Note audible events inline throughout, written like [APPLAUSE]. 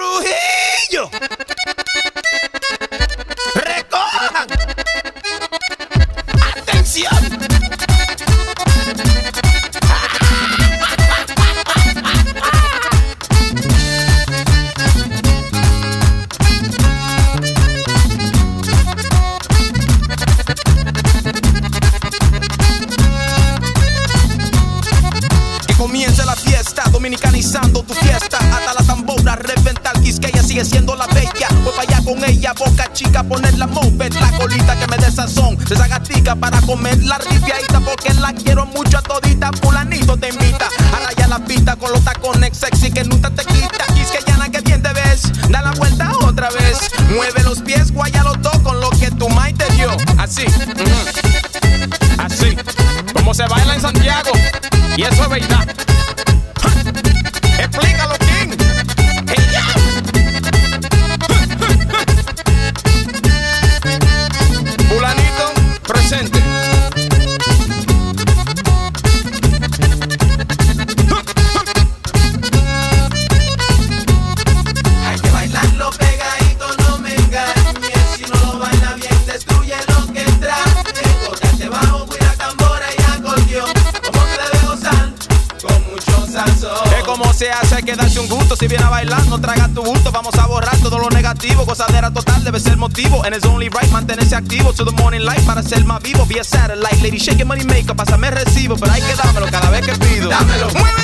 Trujillo. Recojan. Atención. Dominicanizando tu siendo la bella. Voy para allá con ella, boca chica, poner la moped, la colita que me dé sazón. De esa gatica para comer la ripiadita, porque la quiero mucho a todita. Fulanito te invita a rayar la pista con los tacones sexy que nunca te quita. Quisqueyana que bien te ves, da la vuelta otra vez. Mueve los pies, guaya los dos con lo que tu maíz te dio. Así, así, como se baila en Santiago. Y eso es verdad. Se hace, hay que darse un gusto. Si viene a bailar, no traga tu gusto. Vamos a borrar todo lo negativo. Gozadera total debe ser motivo. And it's only right, mantenerse activo to the morning light para ser más vivo. Vía satellite, lady, shake your money maker, pásame recibo. Pero hay que dármelo cada vez que pido. Dámelo, muévete,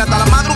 hasta la madrugada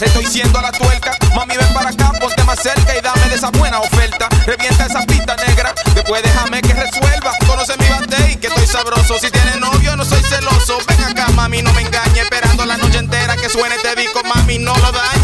le [LAUGHS] estoy siendo la tuerca. Mami, ven para acá, ponte más cerca y dame de esa buena oferta. Revienta esa pista suene este disco, mami, no lo da.